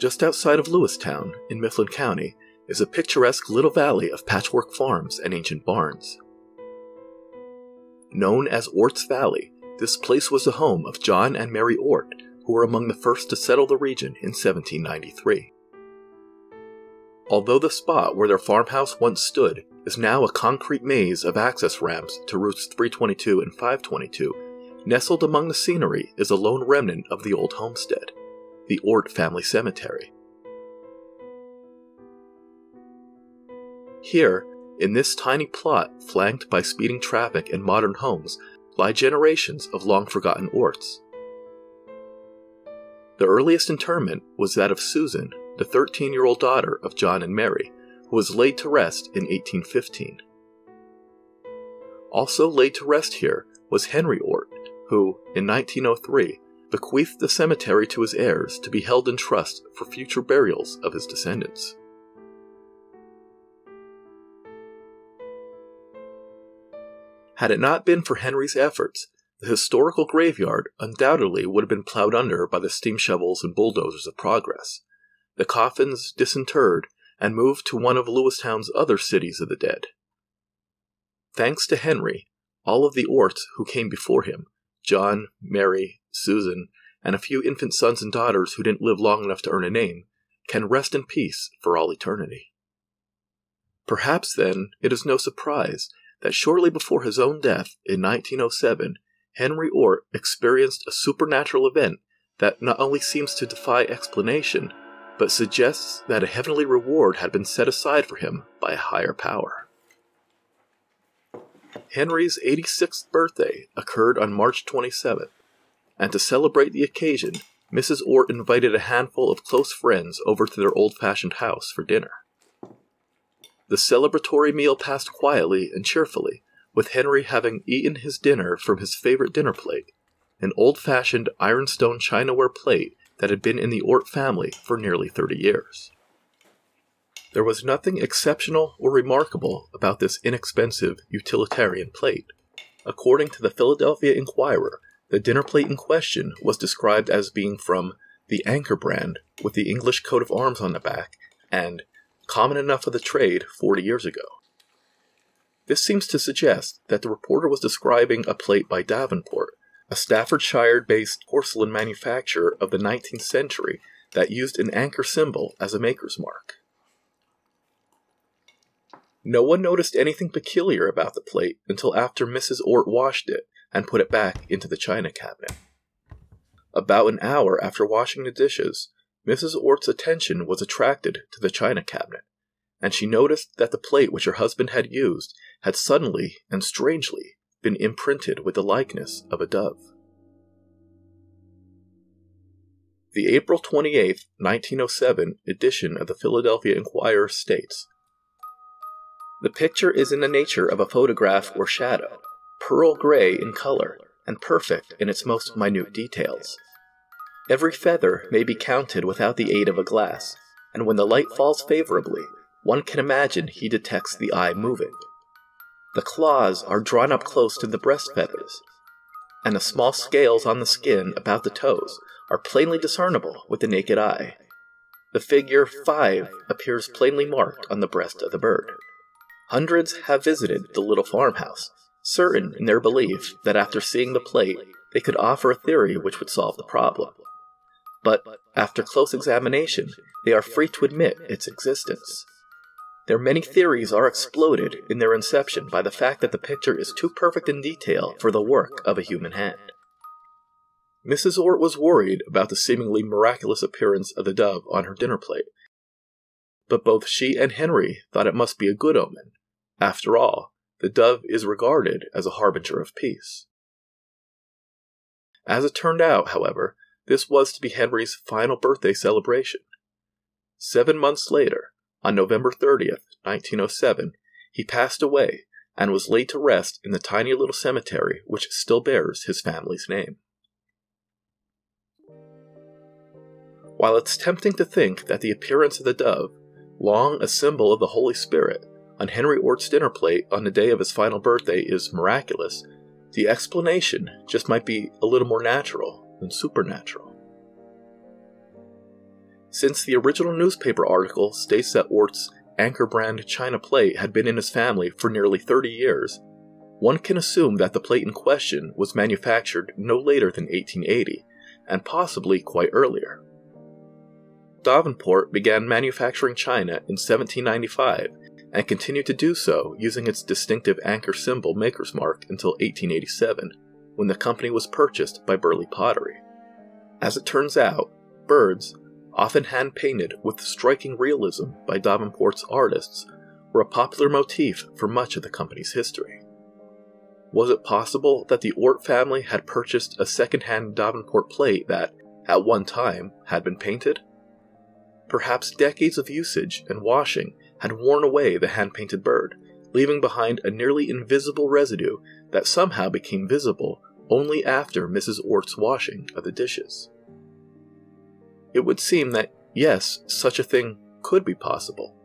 just outside of Lewistown, in Mifflin County, is a picturesque little valley of patchwork farms and ancient barns. Known as Ort's Valley, this place was the home of John and Mary Ort, who were among the first to settle the region in 1793. Although the spot where their farmhouse once stood is now a concrete maze of access ramps to routes 322 and 522, nestled among the scenery is a lone remnant of the old homestead the Ort family cemetery. Here, in this tiny plot flanked by speeding traffic and modern homes, lie generations of long forgotten Orts. The earliest interment was that of Susan, the 13 year old daughter of John and Mary, who was laid to rest in 1815. Also laid to rest here was Henry Ort, who, in 1903, bequeathed the cemetery to his heirs to be held in trust for future burials of his descendants. Had it not been for Henry's efforts, the historical graveyard undoubtedly would have been plowed under by the steam shovels and bulldozers of progress, the coffins disinterred and moved to one of Lewistown's other cities of the dead. Thanks to Henry, all of the Orts who came before him John, Mary, Susan, and a few infant sons and daughters who didn't live long enough to earn a name, can rest in peace for all eternity. Perhaps, then, it is no surprise that shortly before his own death in 1907, Henry Ort experienced a supernatural event that not only seems to defy explanation, but suggests that a heavenly reward had been set aside for him by a higher power. Henry's 86th birthday occurred on March 27th, and to celebrate the occasion, Mrs. Ort invited a handful of close friends over to their old fashioned house for dinner. The celebratory meal passed quietly and cheerfully, with Henry having eaten his dinner from his favorite dinner plate, an old fashioned ironstone chinaware plate that had been in the Ort family for nearly 30 years. There was nothing exceptional or remarkable about this inexpensive utilitarian plate. According to the Philadelphia Inquirer, the dinner plate in question was described as being from the Anchor brand with the English coat of arms on the back and common enough for the trade 40 years ago. This seems to suggest that the reporter was describing a plate by Davenport, a Staffordshire based porcelain manufacturer of the 19th century that used an anchor symbol as a maker's mark. No one noticed anything peculiar about the plate until after Mrs. Ort washed it and put it back into the china cabinet. About an hour after washing the dishes, Mrs. Ort's attention was attracted to the china cabinet, and she noticed that the plate which her husband had used had suddenly and strangely been imprinted with the likeness of a dove. The April 28, 1907 edition of the Philadelphia Inquirer states The picture is in the nature of a photograph or shadow, pearl gray in color, and perfect in its most minute details. Every feather may be counted without the aid of a glass, and when the light falls favorably, one can imagine he detects the eye moving. The claws are drawn up close to the breast feathers, and the small scales on the skin about the toes are plainly discernible with the naked eye. The figure 5 appears plainly marked on the breast of the bird. Hundreds have visited the little farmhouse, certain in their belief that after seeing the plate, they could offer a theory which would solve the problem. But after close examination, they are free to admit its existence. Their many theories are exploded in their inception by the fact that the picture is too perfect in detail for the work of a human hand. Mrs. Ort was worried about the seemingly miraculous appearance of the dove on her dinner plate, but both she and Henry thought it must be a good omen. After all, the dove is regarded as a harbinger of peace. As it turned out, however, this was to be Henry's final birthday celebration. Seven months later, on November 30th, 1907, he passed away and was laid to rest in the tiny little cemetery which still bears his family's name. While it's tempting to think that the appearance of the dove, long a symbol of the Holy Spirit, on Henry Ort's dinner plate on the day of his final birthday is miraculous, the explanation just might be a little more natural than supernatural. Since the original newspaper article states that Ort's Anchor brand China plate had been in his family for nearly 30 years, one can assume that the plate in question was manufactured no later than 1880, and possibly quite earlier. Davenport began manufacturing china in 1795 and continued to do so using its distinctive anchor symbol maker's mark until 1887, when the company was purchased by Burley Pottery. As it turns out, birds, often hand painted with striking realism by Davenport's artists, were a popular motif for much of the company's history. Was it possible that the Ort family had purchased a second hand Davenport plate that, at one time, had been painted? Perhaps decades of usage and washing had worn away the hand painted bird, leaving behind a nearly invisible residue that somehow became visible only after Mrs. Ort's washing of the dishes. It would seem that, yes, such a thing could be possible.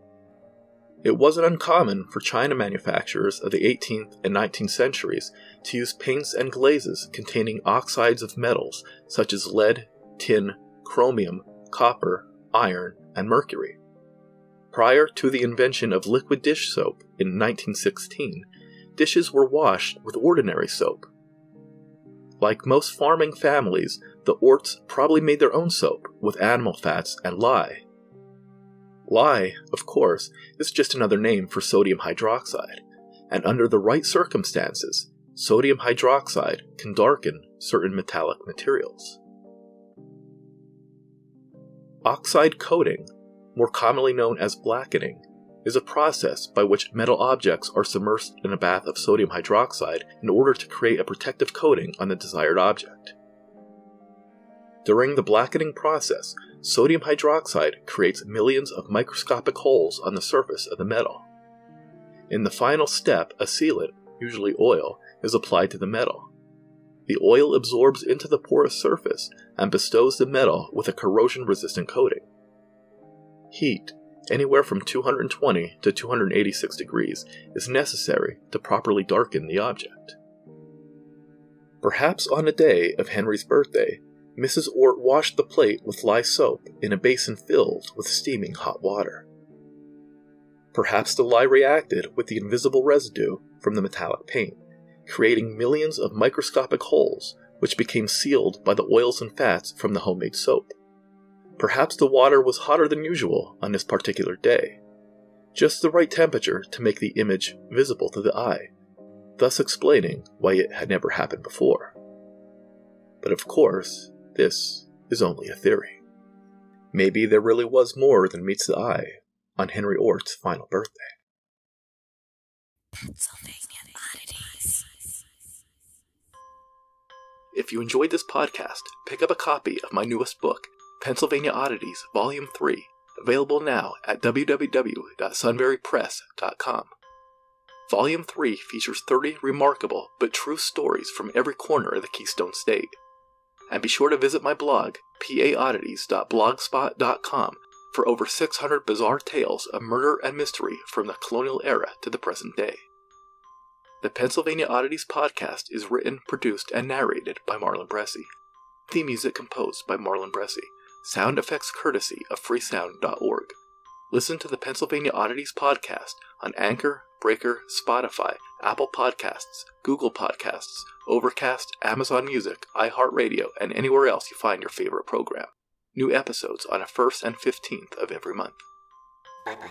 It wasn't uncommon for china manufacturers of the 18th and 19th centuries to use paints and glazes containing oxides of metals such as lead, tin, chromium, copper, iron, and mercury. Prior to the invention of liquid dish soap in 1916, dishes were washed with ordinary soap. Like most farming families, the Orts probably made their own soap with animal fats and lye. Lye, of course, is just another name for sodium hydroxide, and under the right circumstances, sodium hydroxide can darken certain metallic materials. Oxide coating more commonly known as blackening, is a process by which metal objects are submerged in a bath of sodium hydroxide in order to create a protective coating on the desired object. During the blackening process, sodium hydroxide creates millions of microscopic holes on the surface of the metal. In the final step, a sealant, usually oil, is applied to the metal. The oil absorbs into the porous surface and bestows the metal with a corrosion resistant coating. Heat, anywhere from 220 to 286 degrees, is necessary to properly darken the object. Perhaps on a day of Henry's birthday, Mrs. Ort washed the plate with lye soap in a basin filled with steaming hot water. Perhaps the lye reacted with the invisible residue from the metallic paint, creating millions of microscopic holes which became sealed by the oils and fats from the homemade soap. Perhaps the water was hotter than usual on this particular day, just the right temperature to make the image visible to the eye, thus explaining why it had never happened before. But of course, this is only a theory. Maybe there really was more than meets the eye on Henry Ort's final birthday. If you enjoyed this podcast, pick up a copy of my newest book, Pennsylvania Oddities, Volume 3, available now at www.sunburypress.com. Volume 3 features 30 remarkable but true stories from every corner of the Keystone State. And be sure to visit my blog, paoddities.blogspot.com, for over 600 bizarre tales of murder and mystery from the colonial era to the present day. The Pennsylvania Oddities podcast is written, produced, and narrated by Marlon Bressi. Theme music composed by Marlon Bressi. Sound effects courtesy of freesound.org. Listen to the Pennsylvania Oddities podcast on Anchor, Breaker, Spotify, Apple Podcasts, Google Podcasts, Overcast, Amazon Music, iHeartRadio, and anywhere else you find your favorite program. New episodes on a 1st and 15th of every month. Bye bye.